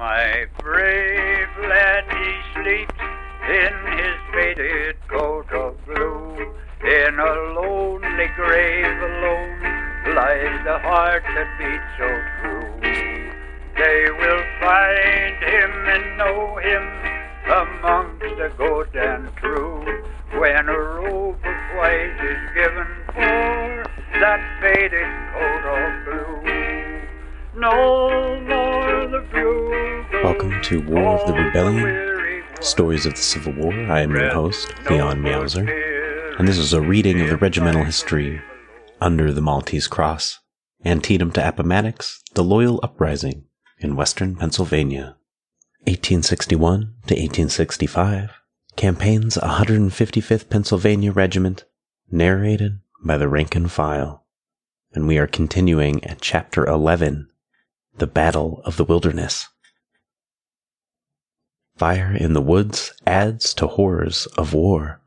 My brave lad, he sleeps in his faded coat of blue. In a lonely grave alone lies the heart that beats so true. They will find him and know him amongst the good and true. When a robe of white is given for that faded coat of blue. No more the bugle. Welcome to War of the Rebellion, Stories of the Civil War. I am your host, Leon Mauser, and this is a reading of the regimental history under the Maltese Cross, Antietam to Appomattox, the Loyal Uprising in western Pennsylvania. 1861 to 1865, Campaign's 155th Pennsylvania Regiment, narrated by the rank and file. And we are continuing at Chapter 11, The Battle of the Wilderness. Fire in the woods adds to horrors of war.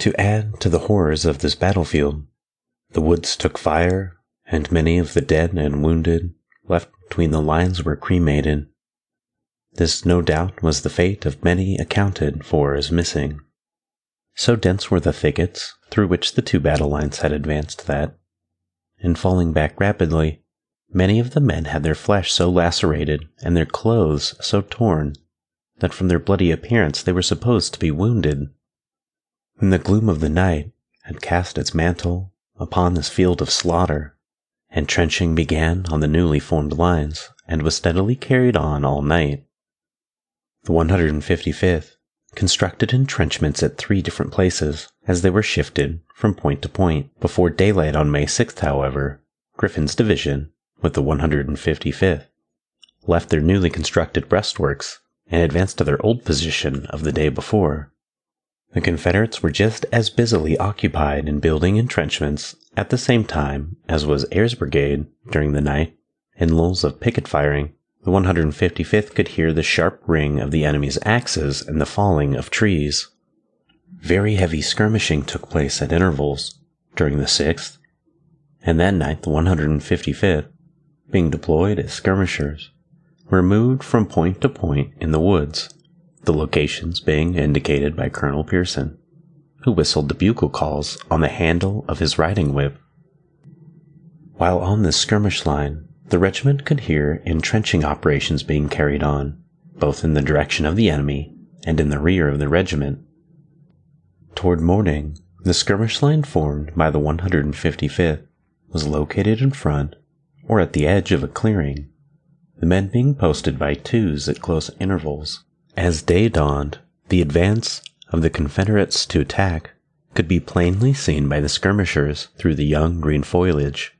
To add to the horrors of this battlefield, the woods took fire, and many of the dead and wounded left between the lines were cremated. This, no doubt, was the fate of many accounted for as missing. So dense were the thickets through which the two battle lines had advanced that, in falling back rapidly, many of the men had their flesh so lacerated and their clothes so torn that from their bloody appearance they were supposed to be wounded. When the gloom of the night had cast its mantle upon this field of slaughter, and trenching began on the newly formed lines and was steadily carried on all night. The 155th constructed entrenchments at three different places as they were shifted from point to point. Before daylight on May 6th, however, Griffin's division, with the 155th, left their newly constructed breastworks and advanced to their old position of the day before. The Confederates were just as busily occupied in building entrenchments at the same time as was Ayres's brigade during the night. In lulls of picket firing, the 155th could hear the sharp ring of the enemy's axes and the falling of trees. Very heavy skirmishing took place at intervals during the 6th, and that night the 155th, being deployed as skirmishers, were moved from point to point in the woods the locations being indicated by Colonel Pearson, who whistled the bugle calls on the handle of his riding whip. While on this skirmish line, the regiment could hear entrenching operations being carried on, both in the direction of the enemy and in the rear of the regiment. Toward morning, the skirmish line formed by the 155th was located in front or at the edge of a clearing, the men being posted by twos at close intervals. As day dawned, the advance of the Confederates to attack could be plainly seen by the skirmishers through the young green foliage.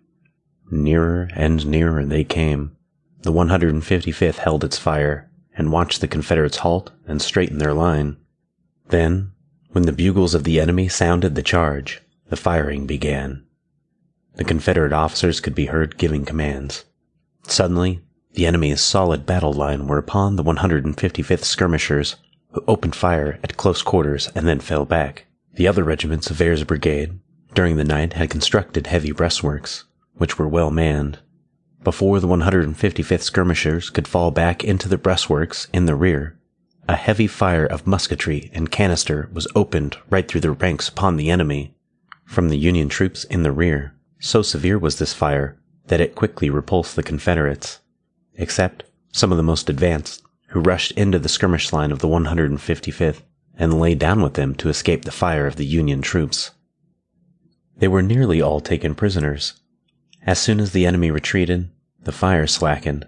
Nearer and nearer they came. The 155th held its fire and watched the Confederates halt and straighten their line. Then, when the bugles of the enemy sounded the charge, the firing began. The Confederate officers could be heard giving commands. Suddenly, the enemy's solid battle line were upon the 155th skirmishers, who opened fire at close quarters and then fell back. The other regiments of Ayres's brigade during the night had constructed heavy breastworks, which were well manned. Before the 155th skirmishers could fall back into the breastworks in the rear, a heavy fire of musketry and canister was opened right through the ranks upon the enemy from the Union troops in the rear. So severe was this fire that it quickly repulsed the Confederates except some of the most advanced, who rushed into the skirmish line of the 155th and lay down with them to escape the fire of the Union troops. They were nearly all taken prisoners. As soon as the enemy retreated, the fire slackened,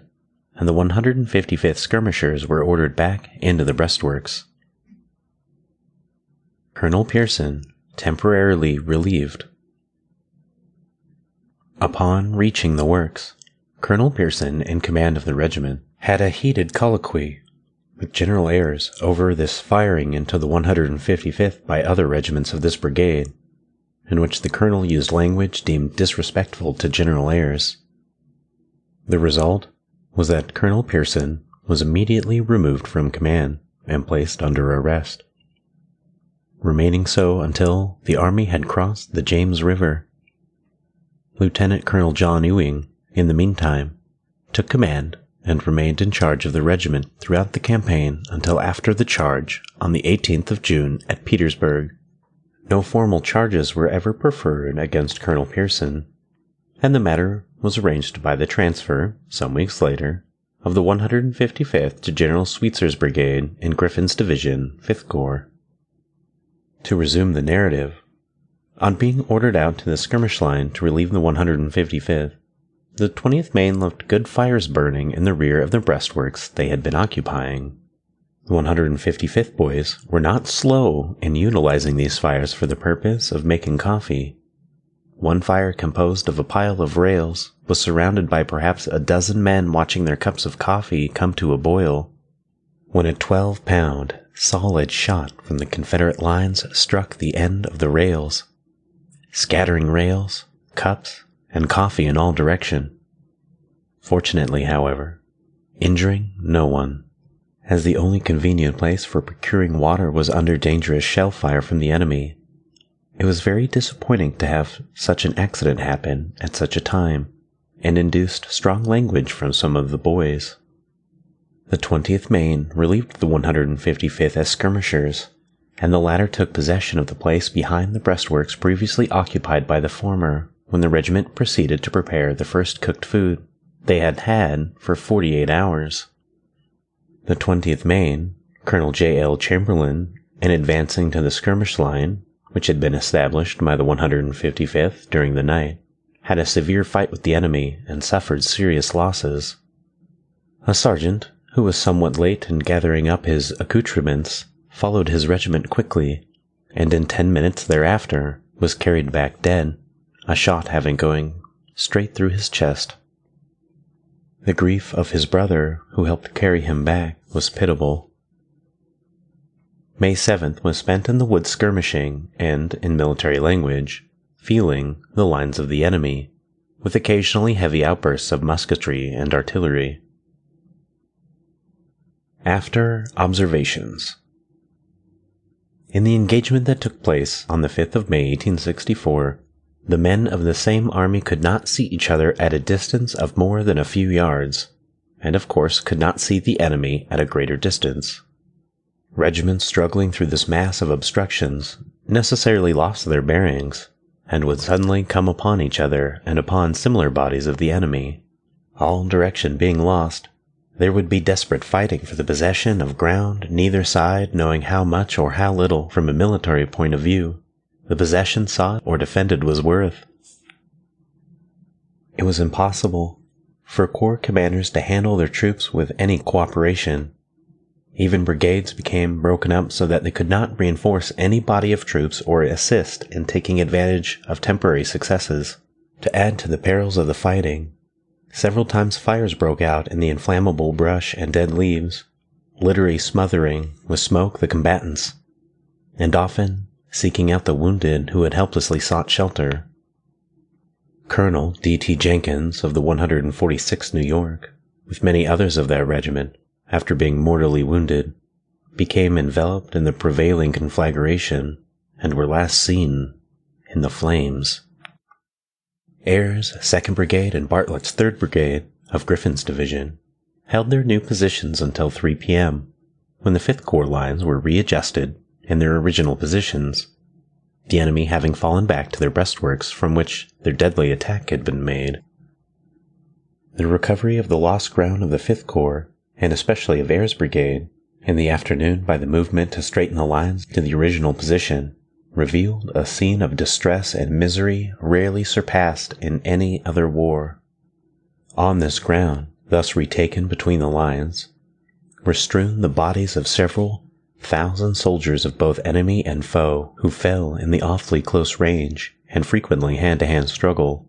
and the 155th skirmishers were ordered back into the breastworks. Colonel Pearson temporarily relieved. Upon reaching the works, Colonel Pearson, in command of the regiment, had a heated colloquy with General Ayres over this firing into the 155th by other regiments of this brigade, in which the colonel used language deemed disrespectful to General Ayres. The result was that Colonel Pearson was immediately removed from command and placed under arrest, remaining so until the army had crossed the James River. Lieutenant Colonel John Ewing in the meantime, took command and remained in charge of the regiment throughout the campaign until after the charge on the 18th of June at Petersburg. No formal charges were ever preferred against Colonel Pearson, and the matter was arranged by the transfer, some weeks later, of the 155th to General Sweitzer's brigade in Griffin's division, 5th Corps. To resume the narrative, on being ordered out to the skirmish line to relieve the 155th, the 20th Maine left good fires burning in the rear of the breastworks they had been occupying. The 155th boys were not slow in utilizing these fires for the purpose of making coffee. One fire composed of a pile of rails was surrounded by perhaps a dozen men watching their cups of coffee come to a boil. When a 12 pound, solid shot from the Confederate lines struck the end of the rails, scattering rails, cups, and coffee in all direction. Fortunately, however, injuring no one, as the only convenient place for procuring water was under dangerous shell fire from the enemy. It was very disappointing to have such an accident happen at such a time, and induced strong language from some of the boys. The 20th Maine relieved the 155th as skirmishers, and the latter took possession of the place behind the breastworks previously occupied by the former when the regiment proceeded to prepare the first cooked food they had had for 48 hours. The 20th Maine, Colonel J. L. Chamberlain, in advancing to the skirmish line, which had been established by the 155th during the night, had a severe fight with the enemy and suffered serious losses. A sergeant, who was somewhat late in gathering up his accoutrements, followed his regiment quickly, and in ten minutes thereafter was carried back dead, a shot having going straight through his chest. The grief of his brother, who helped carry him back, was pitiable. May 7th was spent in the woods skirmishing and, in military language, feeling the lines of the enemy, with occasionally heavy outbursts of musketry and artillery. After observations. In the engagement that took place on the 5th of May 1864, the men of the same army could not see each other at a distance of more than a few yards, and of course could not see the enemy at a greater distance. Regiments struggling through this mass of obstructions necessarily lost their bearings, and would suddenly come upon each other and upon similar bodies of the enemy. All direction being lost, there would be desperate fighting for the possession of ground, neither side knowing how much or how little, from a military point of view, the possession sought or defended was worth. It was impossible for corps commanders to handle their troops with any cooperation. Even brigades became broken up so that they could not reinforce any body of troops or assist in taking advantage of temporary successes. To add to the perils of the fighting, Several times fires broke out in the inflammable brush and dead leaves, literally smothering with smoke the combatants, and often seeking out the wounded who had helplessly sought shelter. Colonel D.T. Jenkins of the 146th New York, with many others of that regiment, after being mortally wounded, became enveloped in the prevailing conflagration and were last seen in the flames. Ayres' 2nd Brigade and Bartlett's 3rd Brigade of Griffin's division held their new positions until 3 p.m., when the 5th Corps lines were readjusted in their original positions, the enemy having fallen back to their breastworks from which their deadly attack had been made. The recovery of the lost ground of the 5th Corps, and especially of Ayres' Brigade, in the afternoon by the movement to straighten the lines to the original position, revealed a scene of distress and misery rarely surpassed in any other war. On this ground, thus retaken between the lines, were strewn the bodies of several thousand soldiers of both enemy and foe who fell in the awfully close range and frequently hand to hand struggle.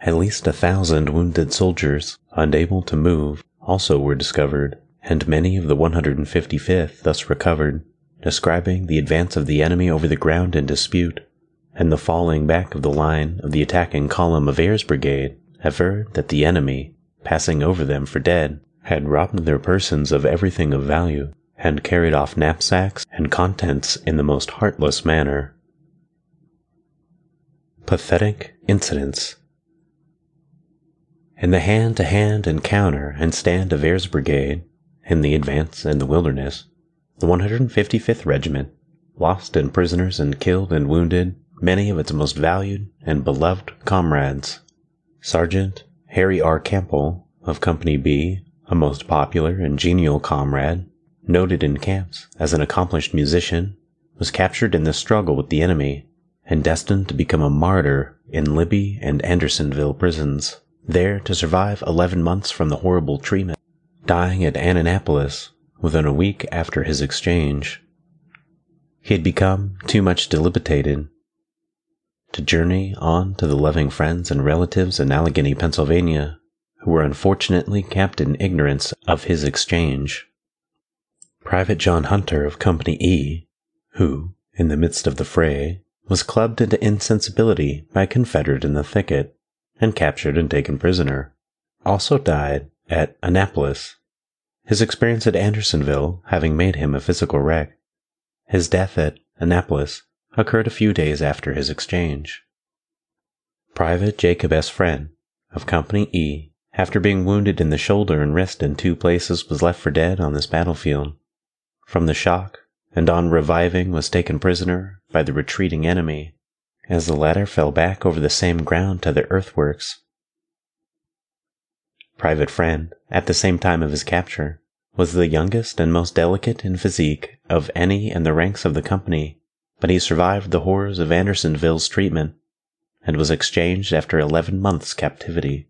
At least a thousand wounded soldiers, unable to move, also were discovered, and many of the 155th thus recovered describing the advance of the enemy over the ground in dispute, and the falling back of the line of the attacking column of Ayres' brigade, averred that the enemy, passing over them for dead, had robbed their persons of everything of value, and carried off knapsacks and contents in the most heartless manner. Pathetic Incidents In the hand to hand encounter and stand of Ayres Brigade, in the advance in the wilderness, the 155th Regiment lost in prisoners and killed and wounded many of its most valued and beloved comrades. Sergeant Harry R. Campbell of Company B, a most popular and genial comrade, noted in camps as an accomplished musician, was captured in the struggle with the enemy and destined to become a martyr in Libby and Andersonville prisons, there to survive 11 months from the horrible treatment, dying at Annapolis within a week after his exchange. He had become too much debilitated to journey on to the loving friends and relatives in Allegheny, Pennsylvania, who were unfortunately kept in ignorance of his exchange. Private John Hunter of Company E, who, in the midst of the fray, was clubbed into insensibility by a Confederate in the thicket and captured and taken prisoner, also died at Annapolis, his experience at Andersonville having made him a physical wreck. His death at Annapolis occurred a few days after his exchange. Private Jacob S. Friend of Company E, after being wounded in the shoulder and wrist in two places, was left for dead on this battlefield. From the shock, and on reviving was taken prisoner by the retreating enemy, as the latter fell back over the same ground to the earthworks. Private Friend, at the same time of his capture, was the youngest and most delicate in physique of any in the ranks of the company but he survived the horrors of Andersonville's treatment and was exchanged after 11 months' captivity.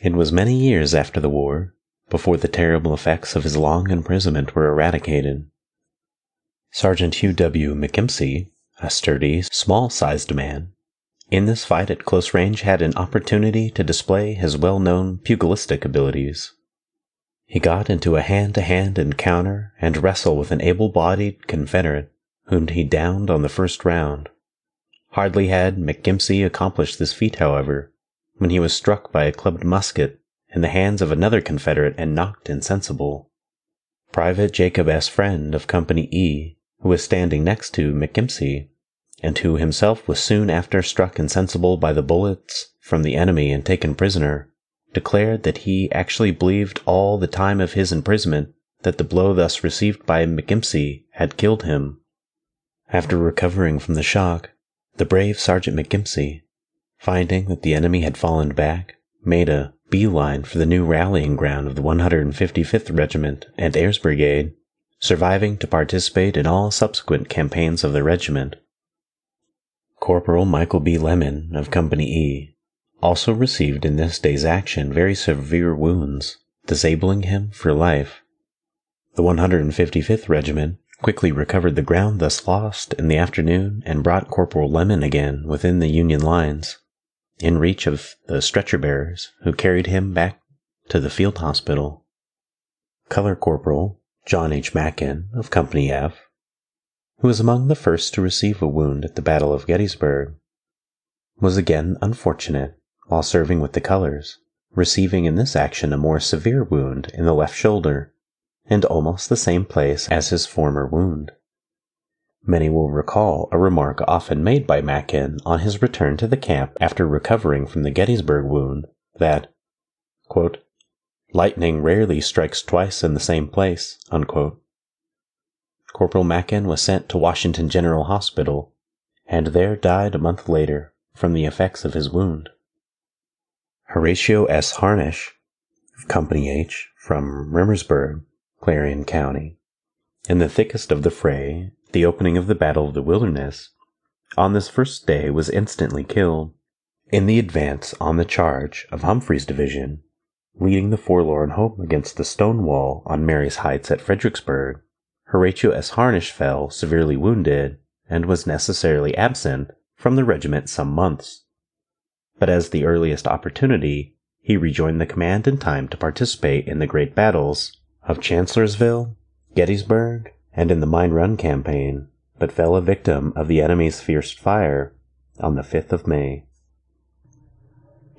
It was many years after the war before the terrible effects of his long imprisonment were eradicated. Sergeant Hugh W. McKimsey, a sturdy, small sized man, in this fight at close range had an opportunity to display his well known pugilistic abilities. He got into a hand to hand encounter and wrestle with an able bodied Confederate whom he downed on the first round. Hardly had McKimsey accomplished this feat, however, when he was struck by a clubbed musket in the hands of another Confederate and knocked insensible. Private Jacob S. Friend of Company E, who was standing next to McKimsey, and who himself was soon after struck insensible by the bullets from the enemy and taken prisoner, declared that he actually believed all the time of his imprisonment that the blow thus received by McKimsey had killed him. After recovering from the shock, the brave Sergeant McKimsey, finding that the enemy had fallen back, made a beeline for the new rallying ground of the 155th Regiment and Ayres Brigade, surviving to participate in all subsequent campaigns of the regiment. Corporal Michael B. Lemon of Company E also received in this day's action very severe wounds, disabling him for life. The 155th Regiment quickly recovered the ground thus lost in the afternoon and brought Corporal Lemon again within the Union lines, in reach of the stretcher bearers who carried him back to the field hospital. Color Corporal John H. Mackin of Company F, who was among the first to receive a wound at the Battle of Gettysburg, was again unfortunate while serving with the colors, receiving in this action a more severe wound in the left shoulder and almost the same place as his former wound. Many will recall a remark often made by Mackin on his return to the camp after recovering from the Gettysburg wound that, quote, lightning rarely strikes twice in the same place. Unquote. Corporal Mackin was sent to Washington General Hospital and there died a month later from the effects of his wound. Horatio S. Harnish, of Company H, from Rimersburg, Clarion County. In the thickest of the fray, the opening of the Battle of the Wilderness, on this first day was instantly killed. In the advance on the charge of Humphreys' division, leading the forlorn hope against the stone wall on Marye's Heights at Fredericksburg, Horatio S. Harnish fell severely wounded and was necessarily absent from the regiment some months. But as the earliest opportunity, he rejoined the command in time to participate in the great battles of Chancellorsville, Gettysburg, and in the Mine Run campaign, but fell a victim of the enemy's fierce fire on the 5th of May.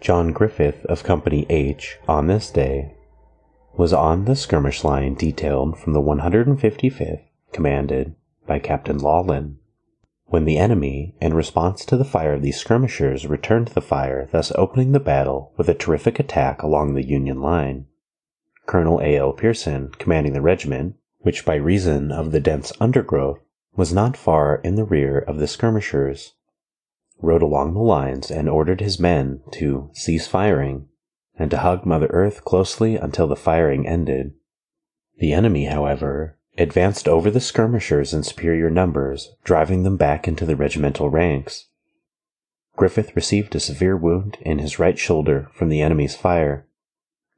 John Griffith of Company H on this day was on the skirmish line detailed from the 155th, commanded by Captain Lawlin. when the enemy, in response to the fire of these skirmishers, returned the fire, thus opening the battle with a terrific attack along the Union line. Colonel A. L. Pearson, commanding the regiment, which by reason of the dense undergrowth was not far in the rear of the skirmishers, rode along the lines and ordered his men to cease firing and to hug Mother Earth closely until the firing ended. The enemy, however, advanced over the skirmishers in superior numbers, driving them back into the regimental ranks. Griffith received a severe wound in his right shoulder from the enemy's fire,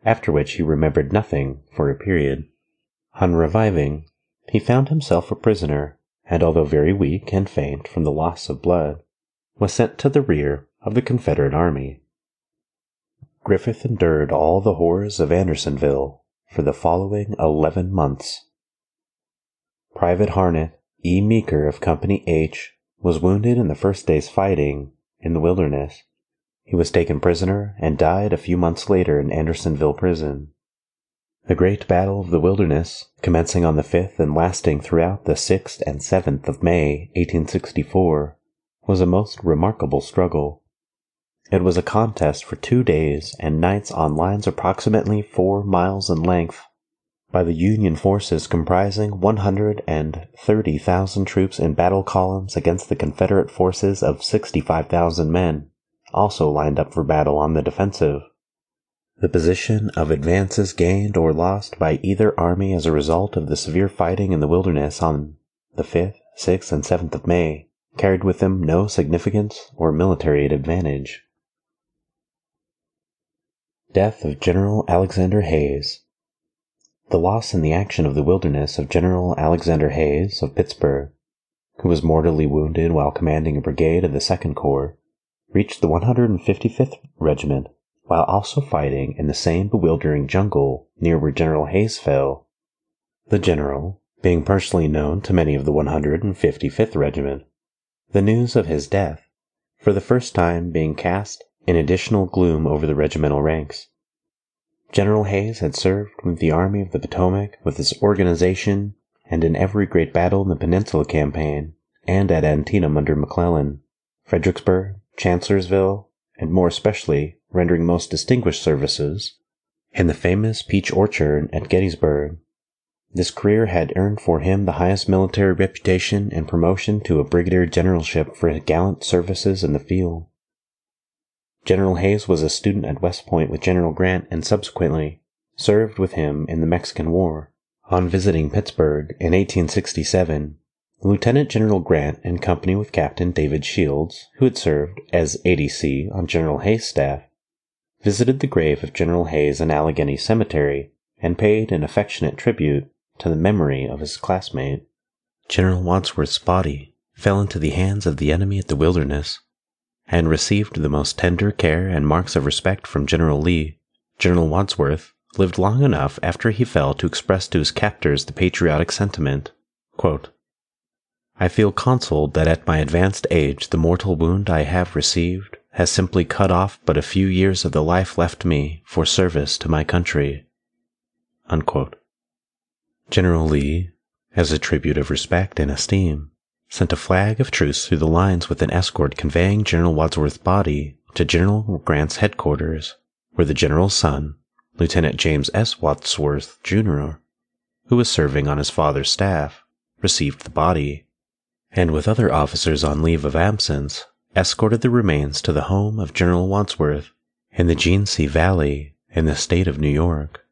after which he remembered nothing for a period. On reviving, he found himself a prisoner, and although very weak and faint from the loss of blood, was sent to the rear of the Confederate army. Griffith endured all the horrors of Andersonville for the following eleven months. Private Harnett E. Meeker of Company H was wounded in the first day's fighting in the wilderness. He was taken prisoner and died a few months later in Andersonville prison. The Great Battle of the Wilderness, commencing on the 5th and lasting throughout the 6th and 7th of May, 1864, was a most remarkable struggle. It was a contest for two days and nights on lines approximately four miles in length by the Union forces comprising 130,000 troops in battle columns against the Confederate forces of 65,000 men, also lined up for battle on the defensive. The position of advances gained or lost by either army as a result of the severe fighting in the wilderness on the 5th, 6th, and 7th of May carried with them no significance or military advantage. Death of General Alexander Hays. the loss in the action of the Wilderness of General Alexander Hays, of Pittsburgh, who was mortally wounded while commanding a brigade of the Second Corps, reached the 155th Regiment while also fighting in the same bewildering jungle near where General Hays fell. The general, being personally known to many of the 155th Regiment, the news of his death, for the first time being cast in additional gloom over the regimental ranks. General Hays had served with the Army of the Potomac with its organization and in every great battle in the Peninsula Campaign and at Antietam under McClellan, Fredericksburg, Chancellorsville, and more especially rendering most distinguished services in the famous Peach Orchard at Gettysburg. This career had earned for him the highest military reputation and promotion to a brigadier generalship for his gallant services in the field. General Hays was a student at West Point with General Grant and subsequently served with him in the Mexican War. On visiting Pittsburgh in 1867, Lieutenant General Grant, in company with Captain David Shields, who had served as ADC on General Hays' staff, visited the grave of General Hays in Allegheny Cemetery and paid an affectionate tribute to the memory of his classmate. General Wadsworth's body fell into the hands of the enemy at the Wilderness and received the most tender care and marks of respect from General Lee, General Wadsworth lived long enough after he fell to express to his captors the patriotic sentiment quote, I feel consoled that at my advanced age the mortal wound I have received has simply cut off but a few years of the life left me for service to my country. Unquote. General Lee, as a tribute of respect and esteem, sent a flag of truce through the lines with an escort conveying General Wadsworth's body to General Grant's headquarters, where the general's son, Lieutenant James S. Wadsworth, Jr., who was serving on his father's staff, received the body, and with other officers on leave of absence, escorted the remains to the home of General Wadsworth in the Genesee Valley in the state of New York.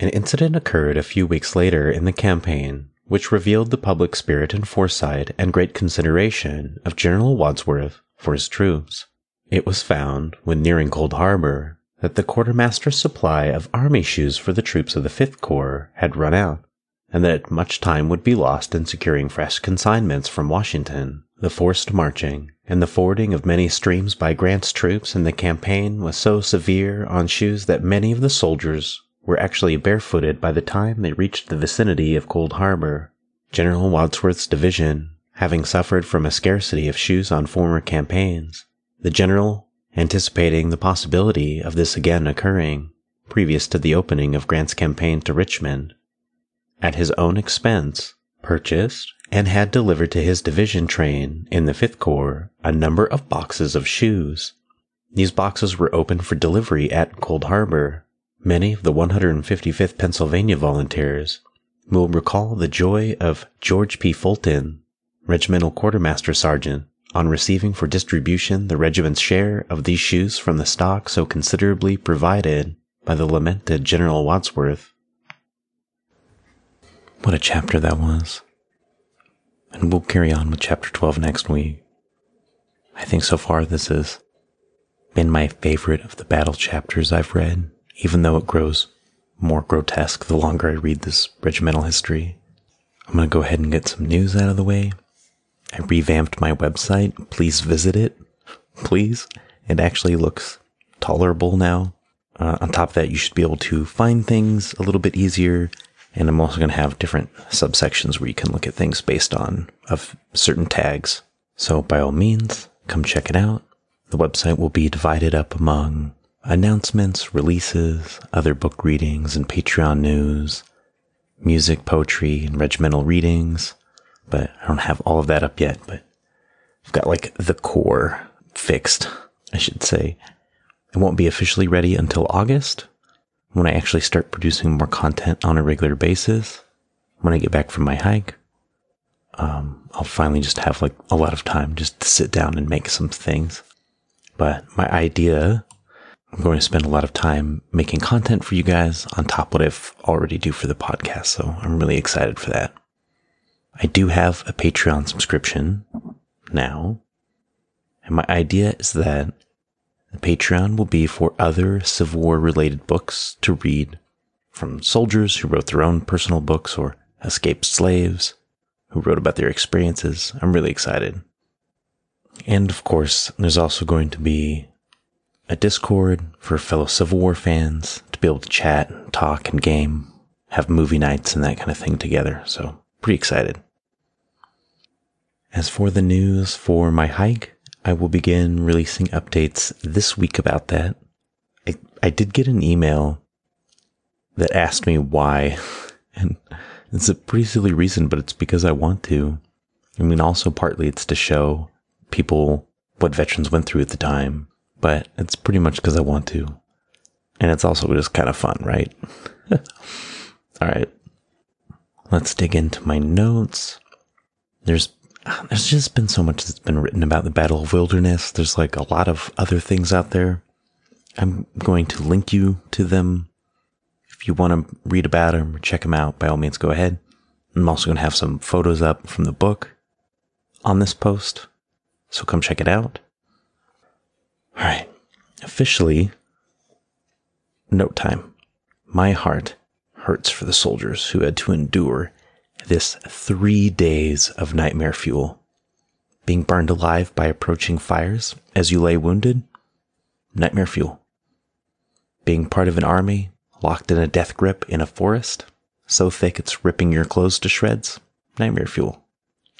An incident occurred a few weeks later in the campaign which revealed the public spirit and foresight and great consideration of General Wadsworth for his troops. It was found, when nearing Cold Harbor, that the quartermaster's supply of army shoes for the troops of the Fifth Corps had run out, and that much time would be lost in securing fresh consignments from Washington. The forced marching and the fording of many streams by Grant's troops in the campaign was so severe on shoes that many of the soldiers were actually barefooted by the time they reached the vicinity of Cold Harbor. General Wadsworth's division, having suffered from a scarcity of shoes on former campaigns, the general, anticipating the possibility of this again occurring, previous to the opening of Grant's campaign to Richmond, at his own expense, purchased and had delivered to his division train in the 5th Corps a number of boxes of shoes. These boxes were opened for delivery at Cold Harbor. Many of the 155th Pennsylvania volunteers will recall the joy of George P. Fulton, regimental quartermaster sergeant, on receiving for distribution the regiment's share of these shoes from the stock so considerably provided by the lamented General Wadsworth. What a chapter that was. And we'll carry on with chapter 12 next week. I think so far this has been my favorite of the battle chapters I've read, even though it grows more grotesque the longer I read this regimental history. I'm going to go ahead and get some news out of the way. I revamped my website. Please visit it. Please. It actually looks tolerable now. Uh, on top of that, you should be able to find things a little bit easier. And I'm also going to have different subsections where you can look at things based on of certain tags. So by all means, come check it out. The website will be divided up among announcements, releases, other book readings and Patreon news, music, poetry, and regimental readings. But I don't have all of that up yet, but I've got like the core fixed, I should say. It won't be officially ready until August when I actually start producing more content on a regular basis. When I get back from my hike, um, I'll finally just have like a lot of time just to sit down and make some things. But my idea I'm going to spend a lot of time making content for you guys on top of what I've already do for the podcast. So I'm really excited for that. I do have a Patreon subscription now. And my idea is that the Patreon will be for other Civil War related books to read from soldiers who wrote their own personal books or escaped slaves who wrote about their experiences. I'm really excited. And of course, there's also going to be a Discord for fellow Civil War fans to be able to chat, and talk, and game, have movie nights and that kind of thing together. So, pretty excited. As for the news for my hike, I will begin releasing updates this week about that. I, I did get an email that asked me why, and it's a pretty silly reason, but it's because I want to. I mean, also partly it's to show people what veterans went through at the time but it's pretty much because I want to. And it's also just kind of fun, right? All right. Let's dig into my notes. There's ah, there's just been so much that's been written about the Battle of Wilderness. There's like a lot of other things out there. I'm going to link you to them. If you want to read about them or check them out, by all means, go ahead. I'm also going to have some photos up from the book on this post. So come check it out. All right. Officially, note time. My heart hurts for the soldiers who had to endure this three days of nightmare fuel. Being burned alive by approaching fires as you lay wounded, nightmare fuel. Being part of an army locked in a death grip in a forest, so thick it's ripping your clothes to shreds, nightmare fuel.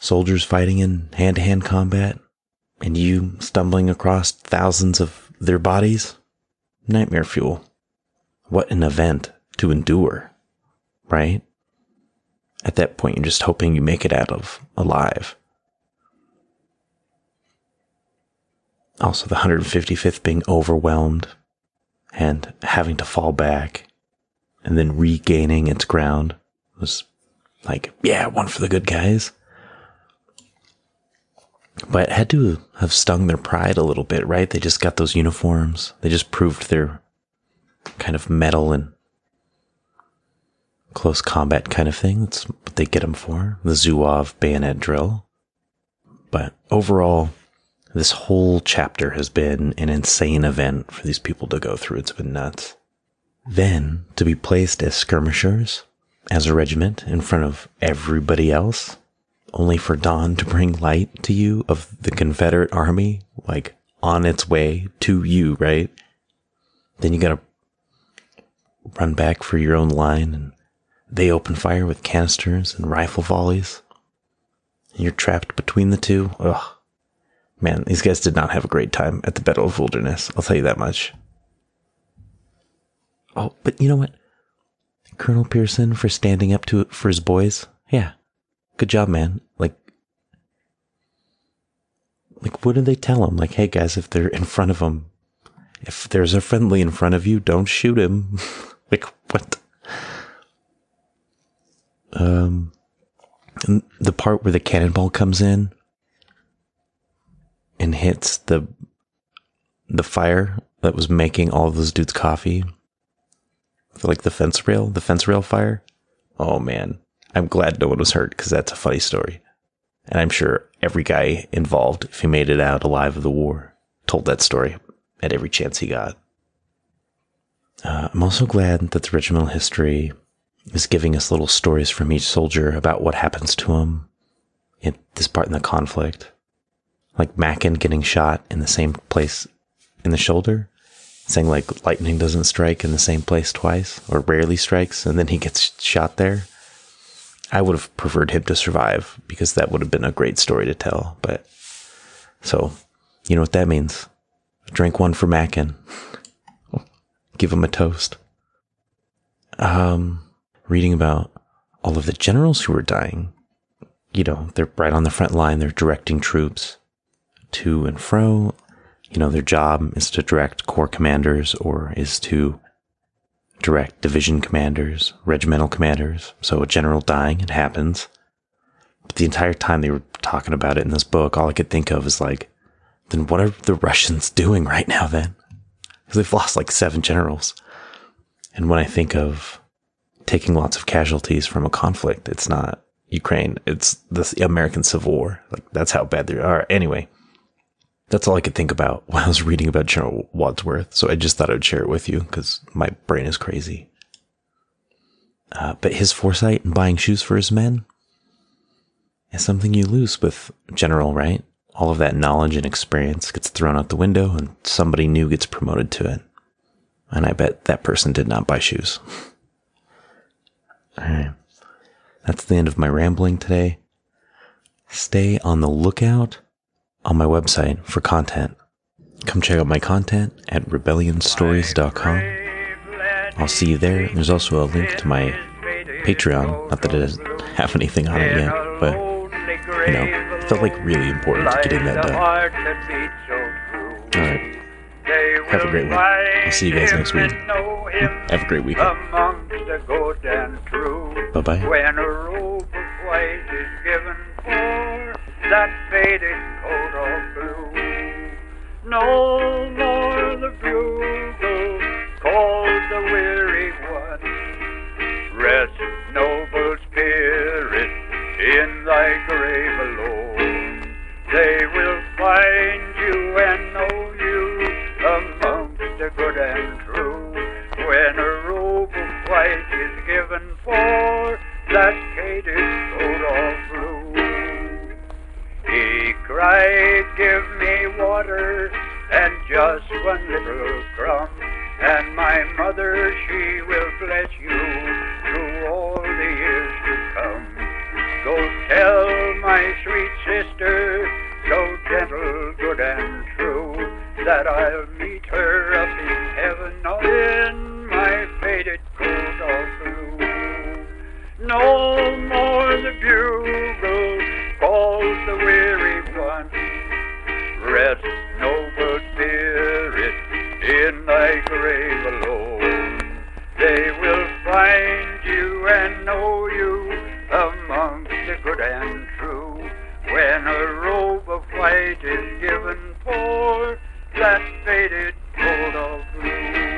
Soldiers fighting in hand to hand combat, and you stumbling across thousands of their bodies? Nightmare fuel. What an event to endure, right? At that point, you're just hoping you make it out of alive. Also, the 155th being overwhelmed and having to fall back and then regaining its ground was like, yeah, one for the good guys but had to have stung their pride a little bit, right? They just got those uniforms. They just proved their kind of metal and close combat kind of thing. That's what they get them for. The Zouave bayonet drill. But overall, this whole chapter has been an insane event for these people to go through. It's been nuts. Then to be placed as skirmishers, as a regiment in front of everybody else, only for dawn to bring light to you of the Confederate army, like on its way to you, right? Then you gotta run back for your own line and they open fire with canisters and rifle volleys. And you're trapped between the two. Ugh. Man, these guys did not have a great time at the Battle of Wilderness. I'll tell you that much. Oh, but you know what? Colonel Pearson for standing up to for his boys. Yeah, good job, man. Like, like, what do they tell him? Like, hey guys, if they're in front of him, if there's a friendly in front of you, don't shoot him. like, what? Um, the part where the cannonball comes in and hits the the fire that was making all those dudes coffee. Like the fence rail, the fence rail fire. Oh man, I'm glad no one was hurt because that's a funny story. And I'm sure every guy involved, if he made it out alive of the war, told that story at every chance he got. Uh, I'm also glad that the regimental history is giving us little stories from each soldier about what happens to him in this part in the conflict. Like Mackin getting shot in the same place in the shoulder, saying like lightning doesn't strike in the same place twice or rarely strikes, and then he gets shot there. I would have preferred him to survive because that would have been a great story to tell. But so, you know what that means? Drink one for Mackin. Give him a toast. Um, reading about all of the generals who were dying. You know, they're right on the front line. They're directing troops to and fro. You know, their job is to direct corps commanders or is to direct division commanders, regimental commanders. So a general dying, it happens. But the entire time they were talking about it in this book, all I could think of is like, then what are the Russians doing right now then? Because they've lost like seven generals. And when I think of taking lots of casualties from a conflict, it's not Ukraine, it's the American Civil War. Like that's how bad they are. Anyway, that's all I could think about when I was reading about General Wadsworth. So I just thought I would share it with you because my brain is crazy. Uh, but his foresight in buying shoes for his men is something you lose with General, right? All of that knowledge and experience gets thrown out the window and somebody new gets promoted to it. And I bet that person did not buy shoes. All right. That's the end of my rambling today. Stay on the lookout on my website for content. Come check out my content at rebellionstories.com. I'll see you there. There's also a link to my Patreon. Not that it doesn't have anything on it yet, but you know, felt like really important to getting that done. All right. Have a great one. I'll see you guys next week. Have a great weekend. Bye bye. That faded coat of blue. No more the bugle calls the weary one. Rest, and just one little crumb, and my mother, she will bless you through all the years to come. Go tell my sweet sister, so gentle, good, and true, that I'll meet her up in heaven or in my faded coat of blue. No more the bugle calls the weary one. Rest, spirit, in thy grave alone. They will find you and know you amongst the good and true. When a robe of white is given for that faded gold of blue.